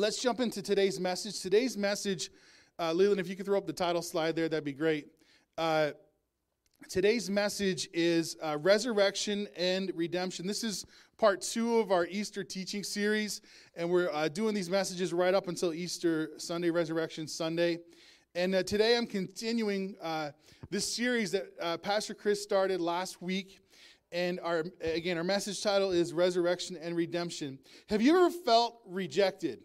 let's jump into today's message. Today's message, uh, Leland, if you could throw up the title slide there, that'd be great. Uh, today's message is uh, resurrection and redemption. This is part two of our Easter teaching series, and we're uh, doing these messages right up until Easter Sunday, Resurrection Sunday. And uh, today I'm continuing uh, this series that uh, Pastor Chris started last week. And our again, our message title is Resurrection and Redemption. Have you ever felt rejected?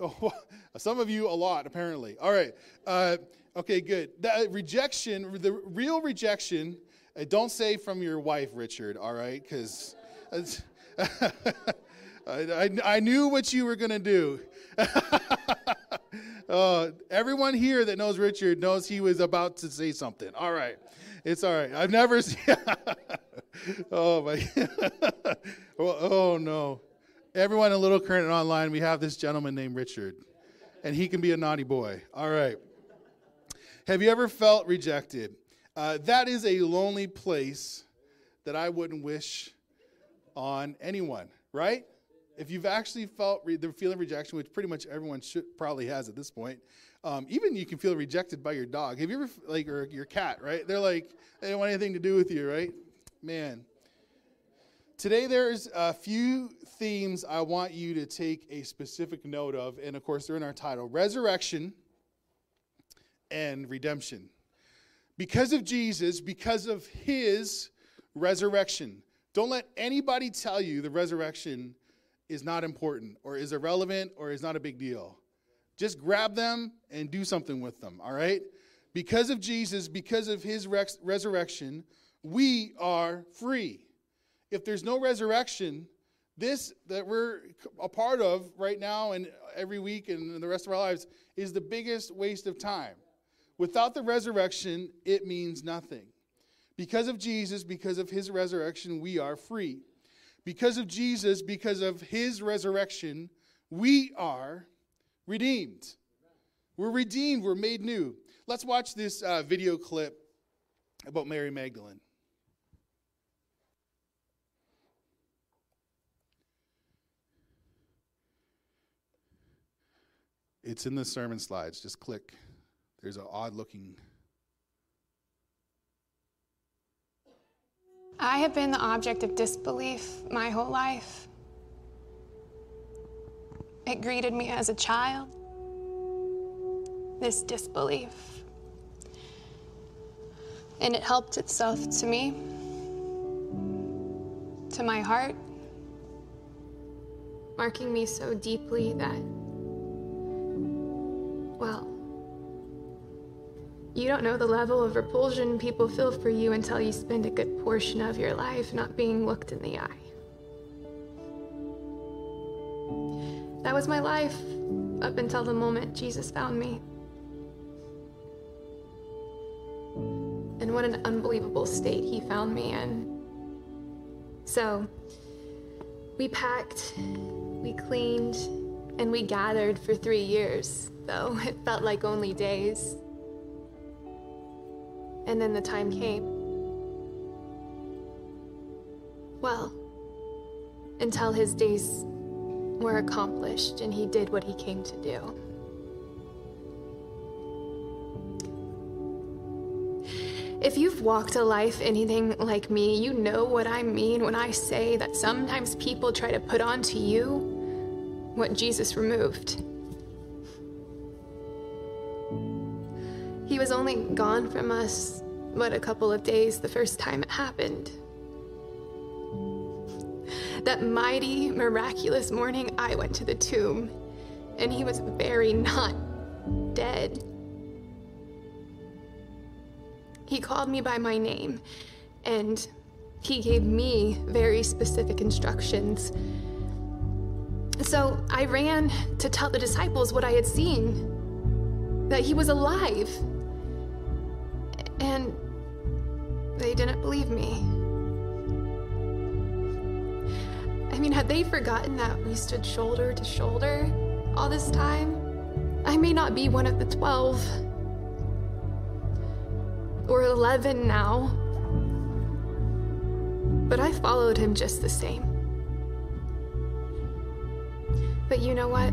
Oh, some of you a lot, apparently. All right. Uh, okay, good. That rejection, the real rejection, uh, don't say from your wife, Richard, all right? Because I, I, I, knew what you were going to do. uh, everyone here that knows Richard knows he was about to say something. All right. It's all right. I've never seen. oh, my. oh, oh, no. Everyone in Little Current and online, we have this gentleman named Richard, and he can be a naughty boy. All right. Have you ever felt rejected? Uh, that is a lonely place that I wouldn't wish on anyone, right? If you've actually felt re- the feeling of rejection, which pretty much everyone should probably has at this point, um, even you can feel rejected by your dog. Have you ever like or your cat, right? They're like they don't want anything to do with you, right? Man, Today, there's a few themes I want you to take a specific note of, and of course, they're in our title resurrection and redemption. Because of Jesus, because of his resurrection, don't let anybody tell you the resurrection is not important or is irrelevant or is not a big deal. Just grab them and do something with them, all right? Because of Jesus, because of his res- resurrection, we are free if there's no resurrection, this that we're a part of right now and every week and the rest of our lives is the biggest waste of time. Without the resurrection, it means nothing. Because of Jesus, because of his resurrection, we are free. Because of Jesus, because of his resurrection, we are redeemed. We're redeemed, we're made new. Let's watch this uh, video clip about Mary Magdalene. It's in the sermon slides. Just click. There's an odd looking. I have been the object of disbelief my whole life. It greeted me as a child, this disbelief. And it helped itself to me, to my heart, marking me so deeply that well, you don't know the level of repulsion people feel for you until you spend a good portion of your life not being looked in the eye. That was my life up until the moment Jesus found me. And what an unbelievable state he found me in. So, we packed, we cleaned, and we gathered for three years though. It felt like only days. And then the time came. Well, until his days were accomplished and he did what he came to do. If you've walked a life anything like me, you know what I mean when I say that sometimes people try to put onto you what Jesus removed. He was only gone from us, but a couple of days the first time it happened. That mighty, miraculous morning, I went to the tomb, and he was very not dead. He called me by my name, and he gave me very specific instructions. So I ran to tell the disciples what I had seen that he was alive. And they didn't believe me. I mean, had they forgotten that we stood shoulder to shoulder all this time? I may not be one of the 12 or 11 now, but I followed him just the same. But you know what?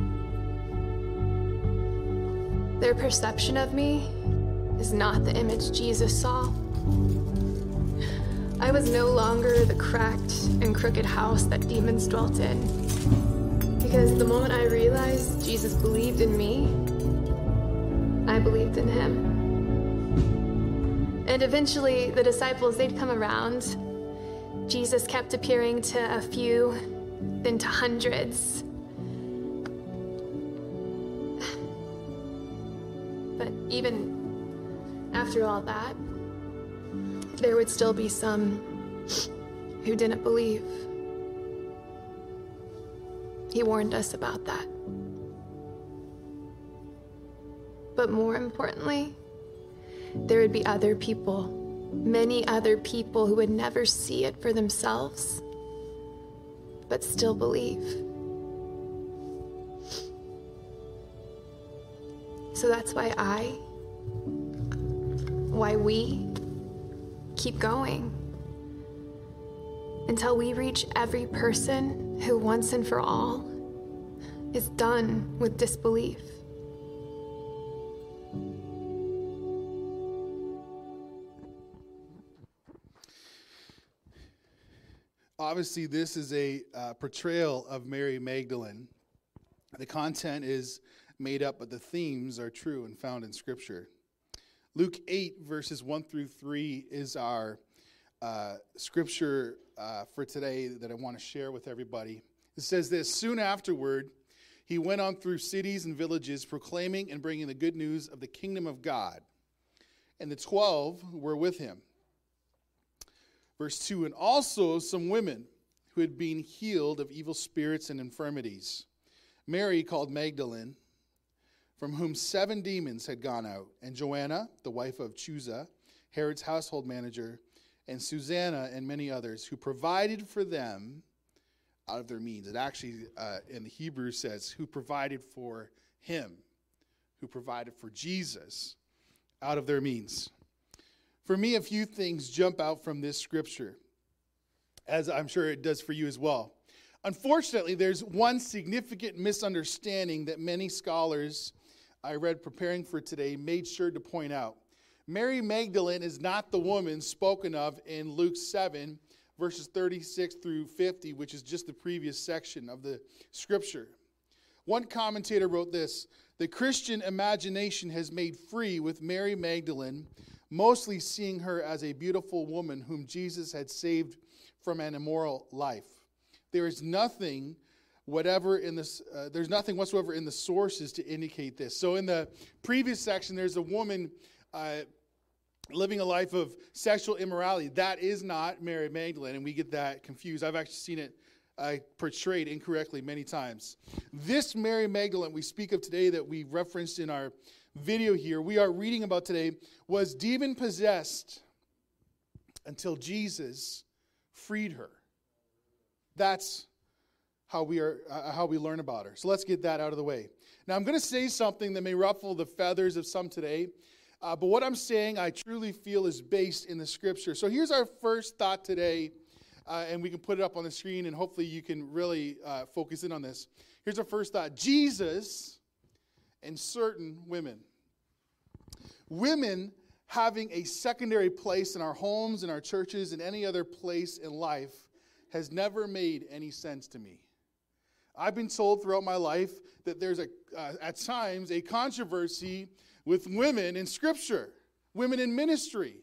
Their perception of me is not the image Jesus saw. I was no longer the cracked and crooked house that demons dwelt in. Because the moment I realized Jesus believed in me, I believed in him. And eventually, the disciples, they'd come around. Jesus kept appearing to a few, then to hundreds. But even after all that, there would still be some who didn't believe. He warned us about that. But more importantly, there would be other people, many other people who would never see it for themselves, but still believe. So that's why I, why we keep going until we reach every person who once and for all is done with disbelief. Obviously, this is a uh, portrayal of Mary Magdalene. The content is made up, but the themes are true and found in Scripture. Luke 8, verses 1 through 3 is our uh, scripture uh, for today that I want to share with everybody. It says this Soon afterward, he went on through cities and villages, proclaiming and bringing the good news of the kingdom of God. And the twelve were with him. Verse 2 And also some women who had been healed of evil spirits and infirmities. Mary, called Magdalene, from whom seven demons had gone out, and Joanna, the wife of Chuza, Herod's household manager, and Susanna, and many others, who provided for them out of their means. It actually, uh, in the Hebrew, says, who provided for him, who provided for Jesus out of their means. For me, a few things jump out from this scripture, as I'm sure it does for you as well. Unfortunately, there's one significant misunderstanding that many scholars I read preparing for today made sure to point out. Mary Magdalene is not the woman spoken of in Luke 7, verses 36 through 50, which is just the previous section of the scripture. One commentator wrote this The Christian imagination has made free with Mary Magdalene, mostly seeing her as a beautiful woman whom Jesus had saved from an immoral life. There is nothing whatever in this uh, there's nothing whatsoever in the sources to indicate this. So in the previous section there's a woman uh, living a life of sexual immorality. That is not mary magdalene and we get that confused. I've actually seen it uh, portrayed incorrectly many times. This mary magdalene we speak of today that we referenced in our video here we are reading about today was demon possessed until jesus freed her. That's how we are uh, how we learn about her. So let's get that out of the way. Now I'm going to say something that may ruffle the feathers of some today, uh, but what I'm saying I truly feel is based in the scripture. So here's our first thought today, uh, and we can put it up on the screen, and hopefully you can really uh, focus in on this. Here's our first thought: Jesus and certain women. Women having a secondary place in our homes, in our churches, in any other place in life has never made any sense to me. I've been told throughout my life that there's a, uh, at times a controversy with women in Scripture, women in ministry.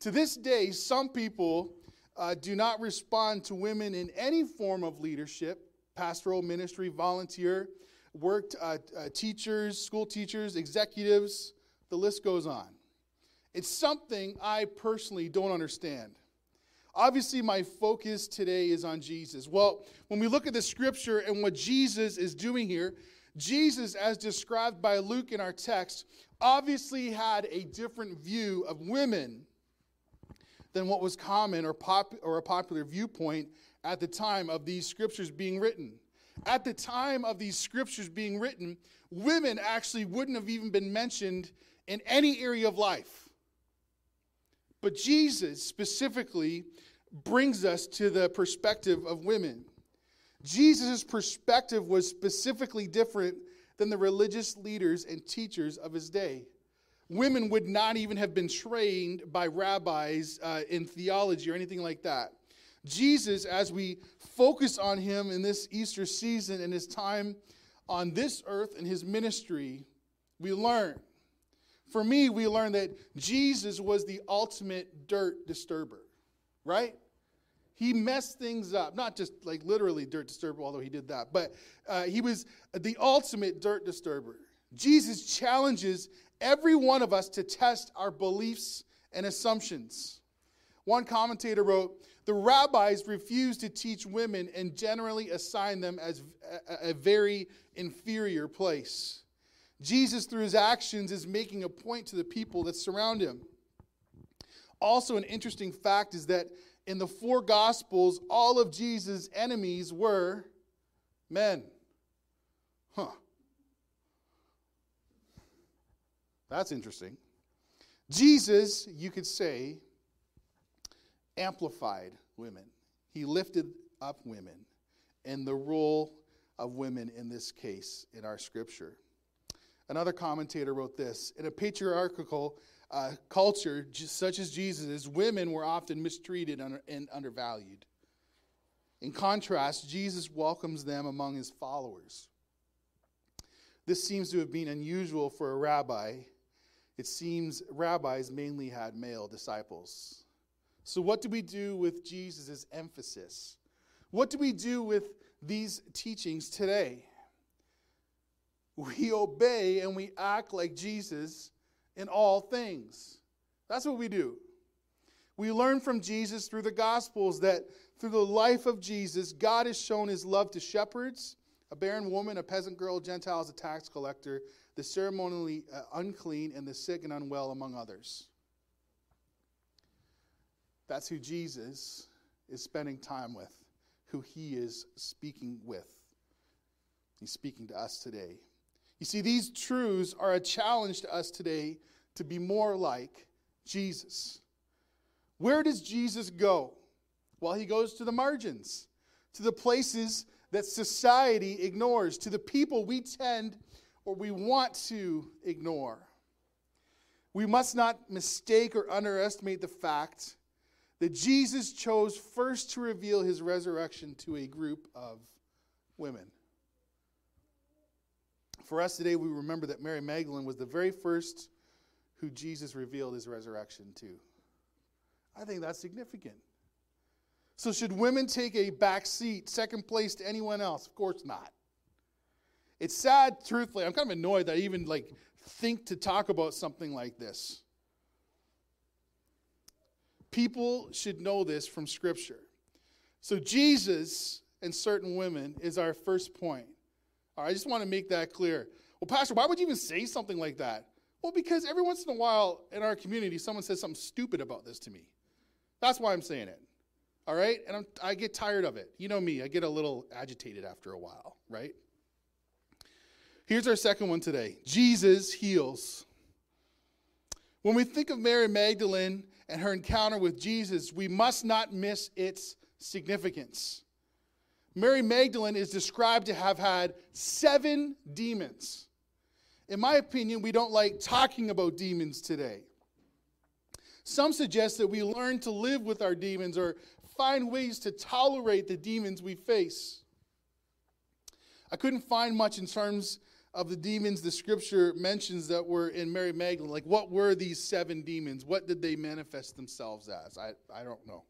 To this day, some people uh, do not respond to women in any form of leadership, pastoral ministry, volunteer, worked uh, uh teachers, school teachers, executives, the list goes on. It's something I personally don't understand. Obviously, my focus today is on Jesus. Well, when we look at the scripture and what Jesus is doing here, Jesus, as described by Luke in our text, obviously had a different view of women than what was common or, pop, or a popular viewpoint at the time of these scriptures being written. At the time of these scriptures being written, women actually wouldn't have even been mentioned in any area of life. But Jesus specifically brings us to the perspective of women. Jesus' perspective was specifically different than the religious leaders and teachers of his day. Women would not even have been trained by rabbis uh, in theology or anything like that. Jesus, as we focus on him in this Easter season and his time on this earth and his ministry, we learn. For me, we learn that Jesus was the ultimate dirt disturber, right? He messed things up. Not just like literally dirt disturber, although he did that, but uh, he was the ultimate dirt disturber. Jesus challenges every one of us to test our beliefs and assumptions. One commentator wrote, the rabbis refused to teach women and generally assigned them as a, a very inferior place. Jesus, through his actions, is making a point to the people that surround him. Also, an interesting fact is that in the four Gospels, all of Jesus' enemies were men. Huh. That's interesting. Jesus, you could say, amplified women. He lifted up women and the role of women in this case in our scripture. Another commentator wrote this In a patriarchal uh, culture such as Jesus' women were often mistreated and undervalued. In contrast, Jesus welcomes them among his followers. This seems to have been unusual for a rabbi. It seems rabbis mainly had male disciples. So, what do we do with Jesus' emphasis? What do we do with these teachings today? We obey and we act like Jesus in all things. That's what we do. We learn from Jesus through the Gospels that through the life of Jesus, God has shown his love to shepherds, a barren woman, a peasant girl, Gentiles, a tax collector, the ceremonially uh, unclean, and the sick and unwell, among others. That's who Jesus is spending time with, who he is speaking with. He's speaking to us today. You see, these truths are a challenge to us today to be more like Jesus. Where does Jesus go? Well, he goes to the margins, to the places that society ignores, to the people we tend or we want to ignore. We must not mistake or underestimate the fact that Jesus chose first to reveal his resurrection to a group of women. For us today, we remember that Mary Magdalene was the very first who Jesus revealed his resurrection to. I think that's significant. So, should women take a back seat, second place to anyone else? Of course not. It's sad, truthfully. I'm kind of annoyed that I even like think to talk about something like this. People should know this from Scripture. So, Jesus and certain women is our first point. All right, I just want to make that clear. Well, Pastor, why would you even say something like that? Well, because every once in a while in our community, someone says something stupid about this to me. That's why I'm saying it. All right? And I'm, I get tired of it. You know me, I get a little agitated after a while, right? Here's our second one today Jesus heals. When we think of Mary Magdalene and her encounter with Jesus, we must not miss its significance. Mary Magdalene is described to have had seven demons. In my opinion, we don't like talking about demons today. Some suggest that we learn to live with our demons or find ways to tolerate the demons we face. I couldn't find much in terms of the demons the scripture mentions that were in Mary Magdalene. Like, what were these seven demons? What did they manifest themselves as? I, I don't know.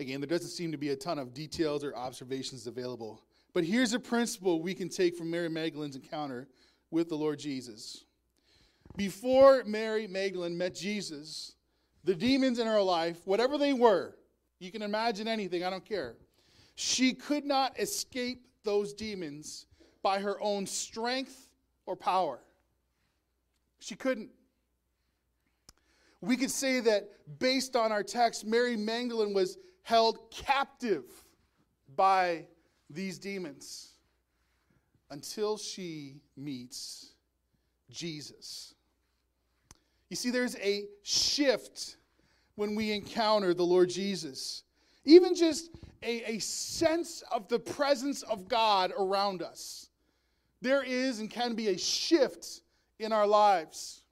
Again, there doesn't seem to be a ton of details or observations available. But here's a principle we can take from Mary Magdalene's encounter with the Lord Jesus. Before Mary Magdalene met Jesus, the demons in her life, whatever they were, you can imagine anything, I don't care. She could not escape those demons by her own strength or power. She couldn't. We could say that based on our text, Mary Magdalene was held captive by these demons until she meets Jesus. You see, there's a shift when we encounter the Lord Jesus. Even just a, a sense of the presence of God around us. there is and can be a shift in our lives.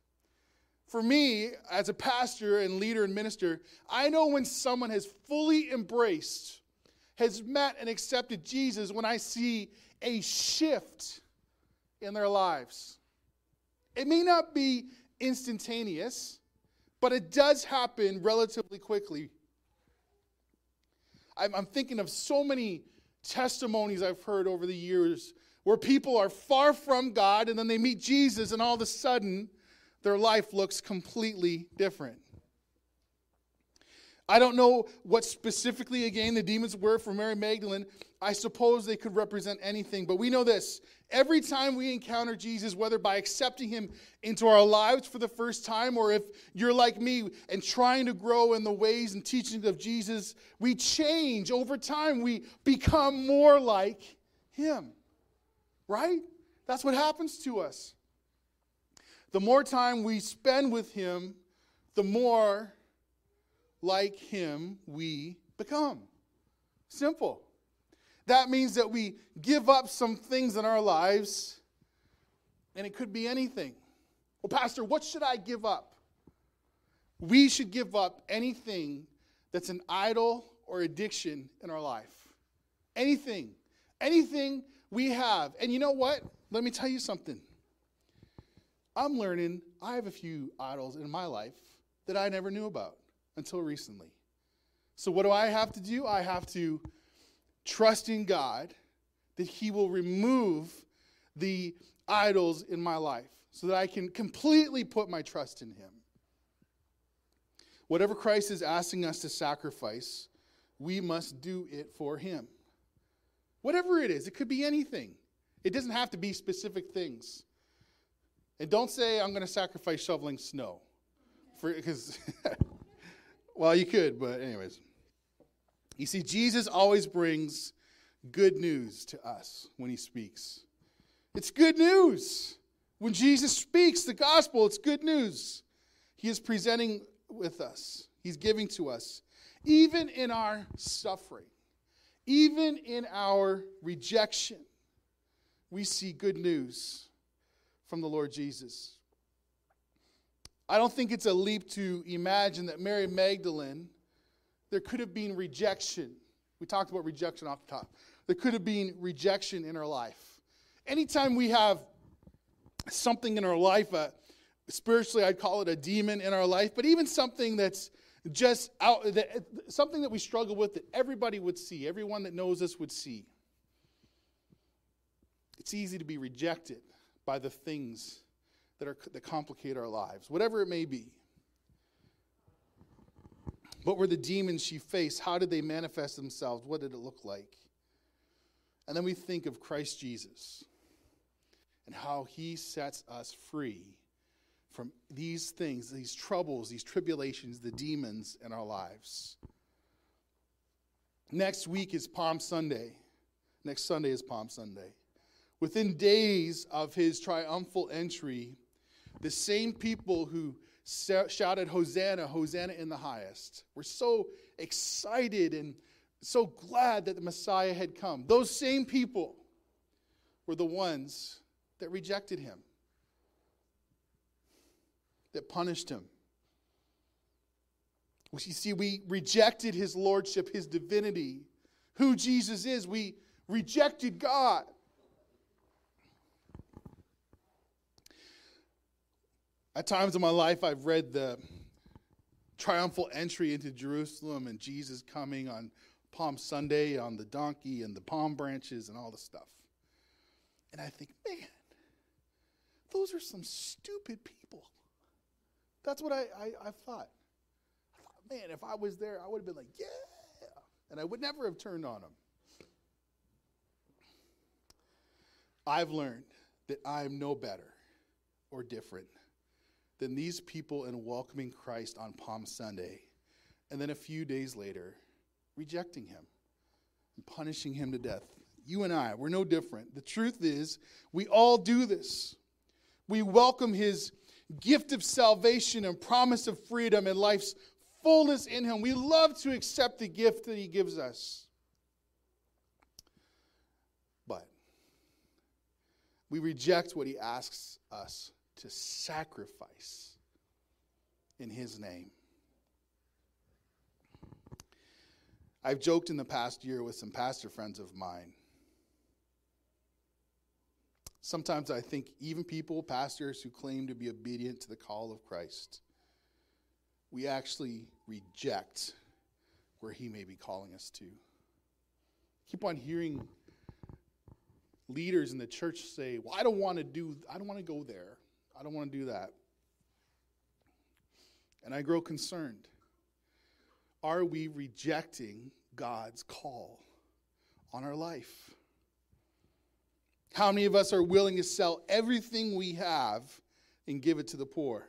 For me, as a pastor and leader and minister, I know when someone has fully embraced, has met and accepted Jesus, when I see a shift in their lives. It may not be instantaneous, but it does happen relatively quickly. I'm, I'm, thinking of so many testimonies I've heard over the years where people are far from God and then they meet Jesus, and all of a sudden, their life looks completely different. I don't know what specifically, again, the demons were for Mary Magdalene. I suppose they could represent anything, but we know this. Every time we encounter Jesus, whether by accepting him into our lives for the first time, or if you're like me and trying to grow in the ways and teachings of Jesus, we change over time. We become more like him. Right? That's what happens to us. The more time we spend with him, the more like him we become. Simple. That means that we give up some things in our lives, and it could be anything. Well, Pastor, what should I give up? We should give up anything that's an idol or addiction in our life. Anything. Anything we have. And you know what? Let me tell you something. I'm learning I have a few idols in my life that I never knew about until recently. So, what do I have to do? I have to trust in God that He will remove the idols in my life so that I can completely put my trust in Him. Whatever Christ is asking us to sacrifice, we must do it for Him. Whatever it is, it could be anything. It doesn't have to be specific things. And don't say, I'm going to sacrifice shoveling snow. Because Well, you could, but anyways. You see, Jesus always brings good news to us when he speaks. It's good news. When Jesus speaks the gospel, it's good news. He is presenting with us, he's giving to us, even in our suffering, even in our rejection. We see good news from the Lord Jesus. I don't think it's a leap to imagine that Mary Magdalene, there could have been rejection. We talked about rejection off the top. There could have been rejection in her life. Anytime we have something in our life, uh, spiritually, I'd call it a demon in our life, but even something that's just out, that, something that we struggle with that everybody would see, everyone that knows us would see. It's easy to be rejected by the things that, are, that complicate our lives, whatever it may be. What were the demons she faced? How did they manifest themselves? What did it look like? And then we think of Christ Jesus and how he sets us free from these things, these troubles, these tribulations, the demons in our lives. Next week is Palm Sunday. Next Sunday is Palm Sunday. Within days of his triumphal entry, the same people who shouted, Hosanna, Hosanna in the highest, were so excited and so glad that the Messiah had come. Those same people were the ones that rejected him, that punished him. You see, we rejected his lordship, his divinity, who Jesus is. We rejected God. At times in my life, I've read the triumphal entry into Jerusalem and Jesus coming on Palm Sunday on the donkey and the palm branches and all the stuff. And I think, man, those are some stupid people. That's what I, I, I thought. I thought, man, if I was there, I would have been like, yeah. And I would never have turned on them. I've learned that I'm no better or different than these people in welcoming Christ on Palm Sunday, and then a few days later, rejecting him and punishing him to death. You and I, we're no different. The truth is, we all do this. We welcome his gift of salvation and promise of freedom and life's fullness in him. We love to accept the gift that he gives us. But we reject what he asks us to sacrifice in his name. I've joked in the past year with some pastor friends of mine. Sometimes I think even people, pastors who claim to be obedient to the call of Christ, we actually reject where he may be calling us to. Keep on hearing leaders in the church say, Well, I don't want to do, I don't want to go there. I don't want to do that. And I grow concerned. Are we rejecting God's call on our life? How many of us are willing to sell everything we have and give it to the poor?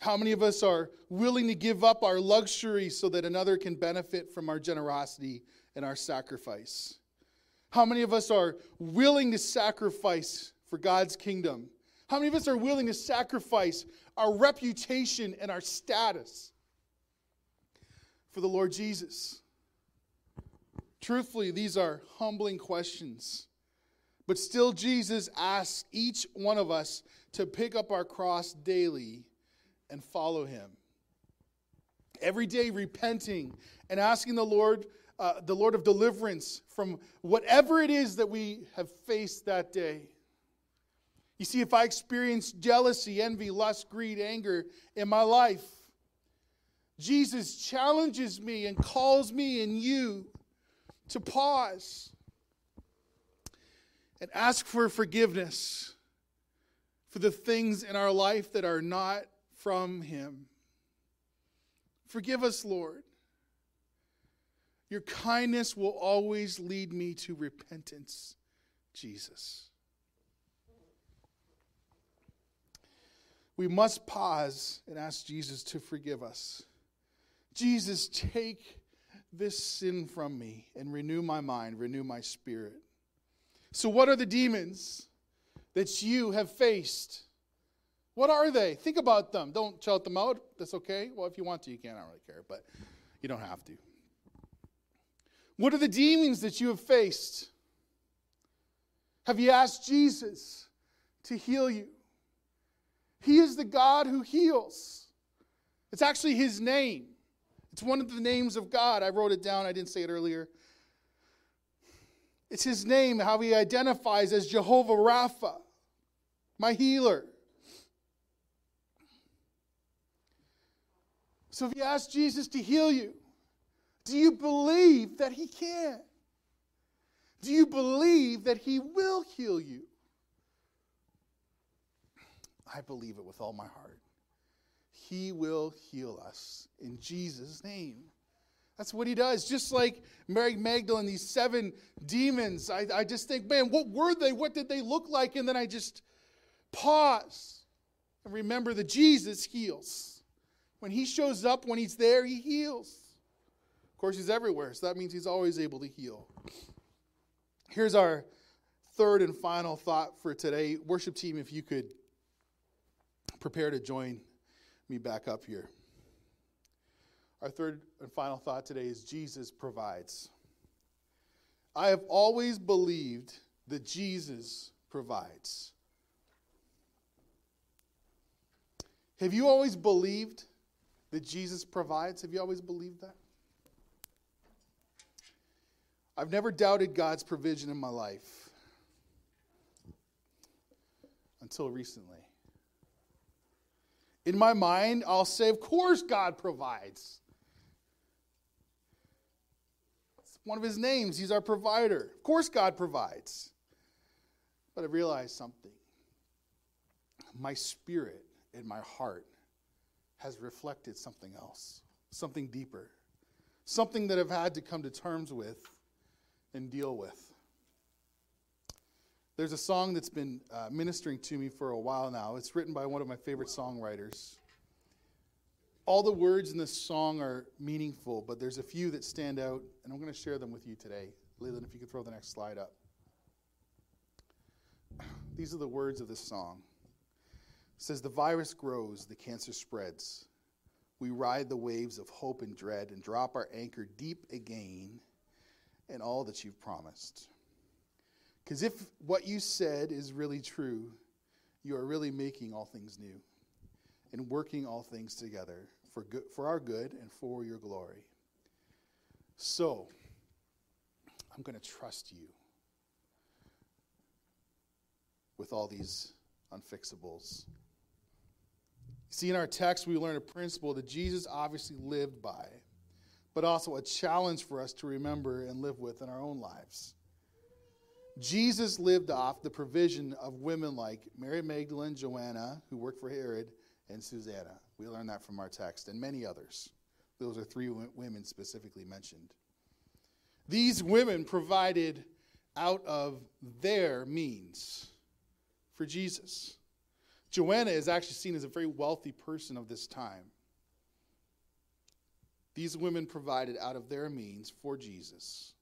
How many of us are willing to give up our luxury so that another can benefit from our generosity and our sacrifice? How many of us are willing to sacrifice for God's kingdom? How many of us are willing to sacrifice our reputation and our status for the Lord Jesus? Truthfully, these are humbling questions. But still, Jesus asks each one of us to pick up our cross daily and follow him. Every day repenting and asking the Lord, uh, the Lord of deliverance from whatever it is that we have faced that day. You see, if I experience jealousy, envy, lust, greed, anger in my life, Jesus challenges me and calls me and you to pause and ask for forgiveness for the things in our life that are not from Him. Forgive us, Lord. Your kindness will always lead me to repentance, Jesus. We must pause and ask Jesus to forgive us. Jesus, take this sin from me and renew my mind, renew my spirit. So, what are the demons that you have faced? What are they? Think about them. Don't shout them out. That's okay. Well, if you want to, you can. I don't really care, but you don't have to. What are the demons that you have faced? Have you asked Jesus to heal you? He is the God who heals. It's actually his name. It's one of the names of God. I wrote it down, I didn't say it earlier. It's his name, how he identifies as Jehovah Rapha, my healer. So if you ask Jesus to heal you, do you believe that he can? Do you believe that he will heal you? I believe it with all my heart. He will heal us in Jesus' name. That's what he does. Just like Mary Magdalene, these seven demons, I, I just think, man, what were they? What did they look like? And then I just pause and remember that Jesus heals. When he shows up, when he's there, he heals. Of course, he's everywhere, so that means he's always able to heal. Here's our third and final thought for today. Worship team, if you could prepare to join me back up here. Our third and final thought today is Jesus provides. I have always believed that Jesus provides. Have you always believed that Jesus provides? Have you always believed that? I've never doubted God's provision in my life until recently. In my mind, I'll say, Of course, God provides. It's one of his names. He's our provider. Of course, God provides. But I realized something. My spirit and my heart has reflected something else, something deeper, something that I've had to come to terms with and deal with. There's a song that's been uh, ministering to me for a while now. It's written by one of my favorite songwriters. All the words in this song are meaningful, but there's a few that stand out, and I'm going to share them with you today. Leland, if you could throw the next slide up. These are the words of this song says the virus grows, the cancer spreads. We ride the waves of hope and dread and drop our anchor deep again in all that you've promised. Because if what you said is really true, you are really making all things new and working all things together for, good, for our good and for your glory. So, I'm going to trust you with all these unfixables. See, in our text, we learn a principle that Jesus obviously lived by, but also a challenge for us to remember and live with in our own lives. Jesus lived off the provision of women like Mary Magdalene, Joanna, who worked for Herod, and Susanna. We learn that from our text, and many others. Those are three women specifically mentioned. These women provided out of their means for Jesus. Joanna is actually seen as a very wealthy person of this time. These women provided out of their means for Jesus.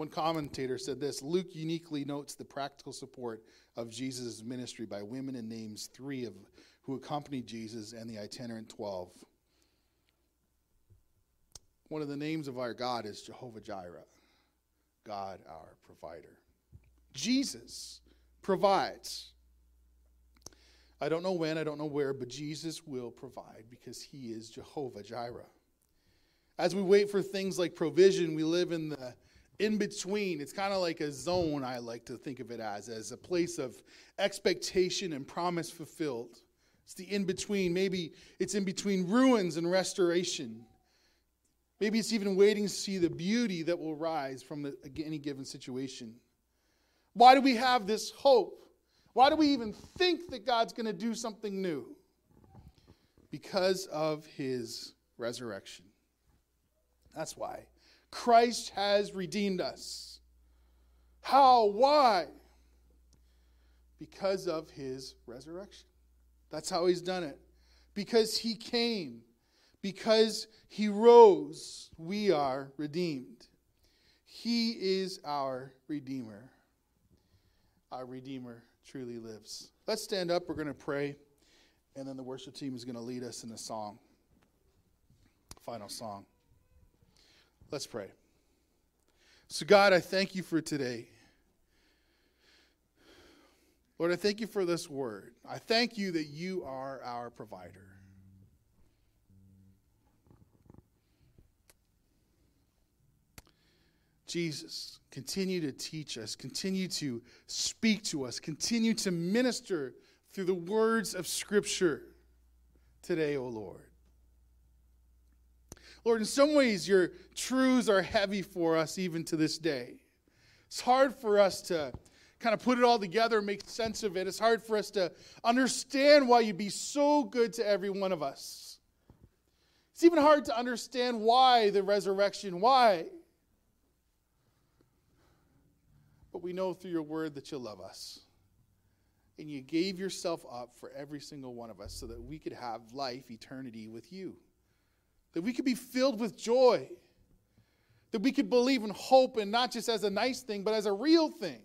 One commentator said this Luke uniquely notes the practical support of Jesus' ministry by women and names three of who accompanied Jesus and the itinerant 12. One of the names of our God is Jehovah Jireh, God our provider. Jesus provides. I don't know when, I don't know where, but Jesus will provide because he is Jehovah Jireh. As we wait for things like provision, we live in the in between. It's kind of like a zone, I like to think of it as, as a place of expectation and promise fulfilled. It's the in between. Maybe it's in between ruins and restoration. Maybe it's even waiting to see the beauty that will rise from the, any given situation. Why do we have this hope? Why do we even think that God's going to do something new? Because of his resurrection. That's why. Christ has redeemed us. How? Why? Because of his resurrection. That's how he's done it. Because he came, because he rose, we are redeemed. He is our Redeemer. Our Redeemer truly lives. Let's stand up. We're going to pray, and then the worship team is going to lead us in a song. Final song. Let's pray. So, God, I thank you for today. Lord, I thank you for this word. I thank you that you are our provider. Jesus, continue to teach us, continue to speak to us, continue to minister through the words of Scripture today, O oh Lord. Lord, in some ways, your truths are heavy for us even to this day. It's hard for us to kind of put it all together, and make sense of it. It's hard for us to understand why you'd be so good to every one of us. It's even hard to understand why the resurrection, why. But we know through your word that you love us. And you gave yourself up for every single one of us so that we could have life, eternity with you that we could be filled with joy, that we could believe in hope and not just as a nice thing, but as a real thing.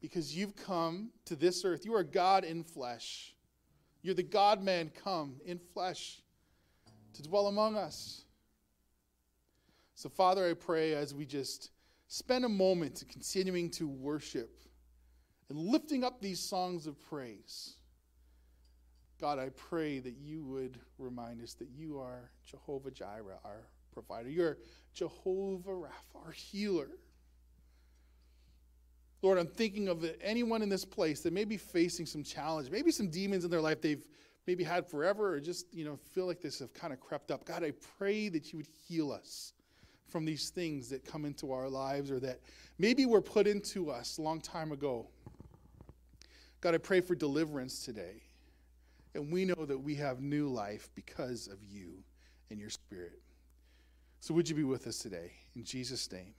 Because you've come to this earth. You are God in flesh. You're the God man come in flesh to dwell among us. So, Father, I pray as we just spend a moment continuing to worship and lifting up these songs of praise God, I pray that you would remind us that you are Jehovah Jireh, our provider. You're Jehovah Rapha, our healer. Lord, I'm thinking of anyone in this place that may be facing some challenge, maybe some demons in their life they've maybe had forever or just, you know, feel like this have kind of crept up. God, I pray that you would heal us from these things that come into our lives or that maybe were put into us a long time ago. God, I pray for deliverance today. And we know that we have new life because of you and your spirit. So would you be with us today? In Jesus' name.